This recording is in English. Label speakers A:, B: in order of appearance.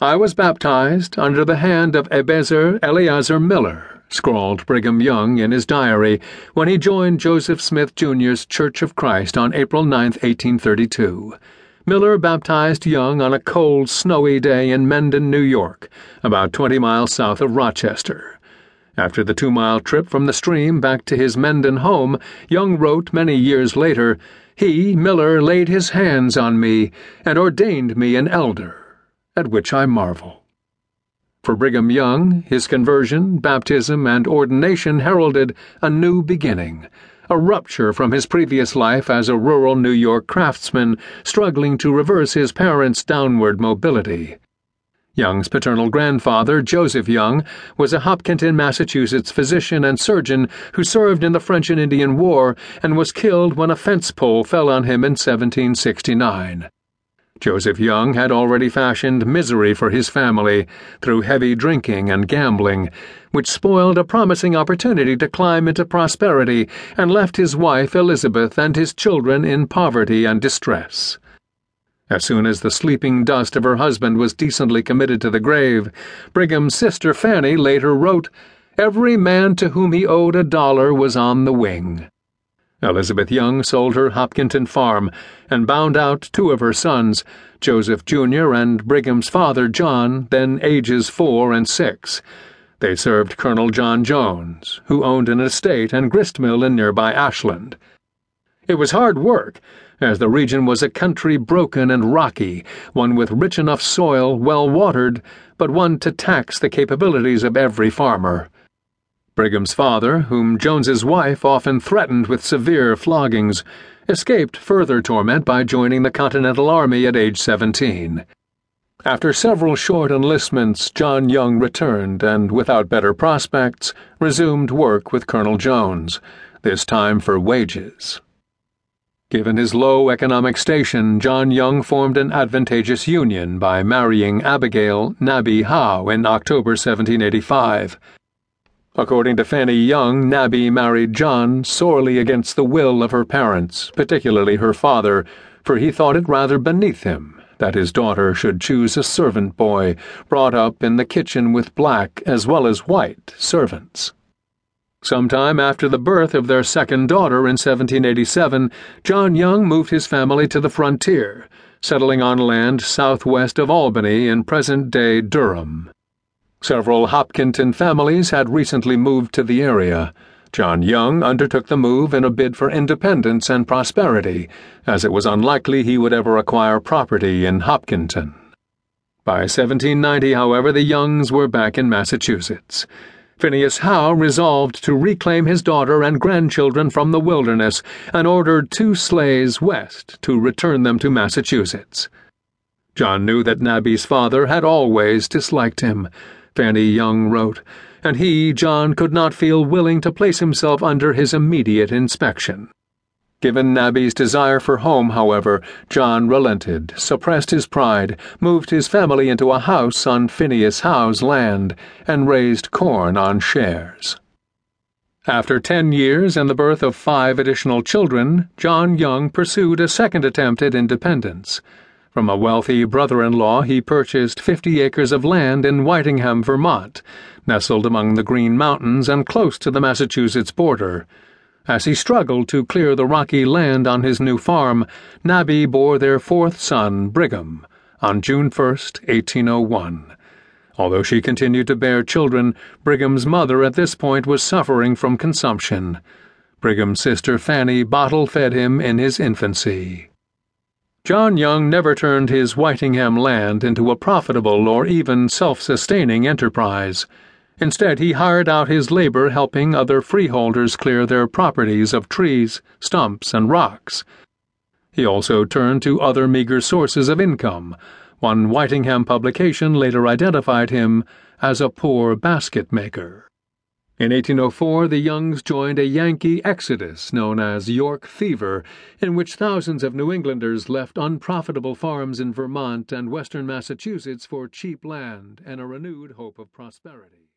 A: I was baptized under the hand of Ebezer Eleazar Miller, scrawled Brigham Young in his diary when he joined Joseph Smith Jr.'s Church of Christ on April 9, 1832. Miller baptized Young on a cold, snowy day in Mendon, New York, about 20 miles south of Rochester. After the two mile trip from the stream back to his Mendon home, Young wrote many years later, He, Miller, laid his hands on me and ordained me an elder at which I marvel. For Brigham Young, his conversion, baptism, and ordination heralded a new beginning, a rupture from his previous life as a rural New York craftsman struggling to reverse his parents' downward mobility. Young's paternal grandfather, Joseph Young, was a Hopkinton, Massachusetts physician and surgeon who served in the French and Indian War and was killed when a fence pole fell on him in 1769. Joseph Young had already fashioned misery for his family through heavy drinking and gambling, which spoiled a promising opportunity to climb into prosperity and left his wife Elizabeth and his children in poverty and distress. As soon as the sleeping dust of her husband was decently committed to the grave, Brigham's sister Fanny later wrote, Every man to whom he owed a dollar was on the wing. Elizabeth Young sold her Hopkinton farm and bound out two of her sons, Joseph Jr. and Brigham's father, John, then ages four and six. They served Colonel John Jones, who owned an estate and grist mill in nearby Ashland. It was hard work, as the region was a country broken and rocky, one with rich enough soil, well watered, but one to tax the capabilities of every farmer. Brigham's father, whom Jones's wife often threatened with severe floggings, escaped further torment by joining the Continental Army at age 17. After several short enlistments, John Young returned and, without better prospects, resumed work with Colonel Jones, this time for wages. Given his low economic station, John Young formed an advantageous union by marrying Abigail Nabby Howe in October 1785. According to Fanny Young, Nabby married John sorely against the will of her parents, particularly her father, for he thought it rather beneath him that his daughter should choose a servant boy brought up in the kitchen with black as well as white servants. Sometime after the birth of their second daughter in 1787, John Young moved his family to the frontier, settling on land southwest of Albany in present day Durham. Several Hopkinton families had recently moved to the area. John Young undertook the move in a bid for independence and prosperity, as it was unlikely he would ever acquire property in Hopkinton. By 1790, however, the Youngs were back in Massachusetts. Phineas Howe resolved to reclaim his daughter and grandchildren from the wilderness and ordered two sleighs west to return them to Massachusetts. John knew that Nabby's father had always disliked him Fanny Young wrote, and he, John, could not feel willing to place himself under his immediate inspection. Given Nabby's desire for home, however, John relented, suppressed his pride, moved his family into a house on Phineas Howe's land, and raised corn on shares. After ten years and the birth of five additional children, John Young pursued a second attempt at independence. From a wealthy brother in law, he purchased 50 acres of land in Whitingham, Vermont, nestled among the Green Mountains and close to the Massachusetts border. As he struggled to clear the rocky land on his new farm, Nabby bore their fourth son, Brigham, on June 1, 1801. Although she continued to bear children, Brigham's mother at this point was suffering from consumption. Brigham's sister Fanny bottle fed him in his infancy. John Young never turned his Whitingham land into a profitable or even self sustaining enterprise. Instead, he hired out his labor helping other freeholders clear their properties of trees, stumps, and rocks. He also turned to other meager sources of income. One Whitingham publication later identified him as a poor basket maker. In 1804, the Youngs joined a Yankee exodus known as York Fever, in which thousands of New Englanders left unprofitable farms in Vermont and western Massachusetts for cheap land and a renewed hope of prosperity.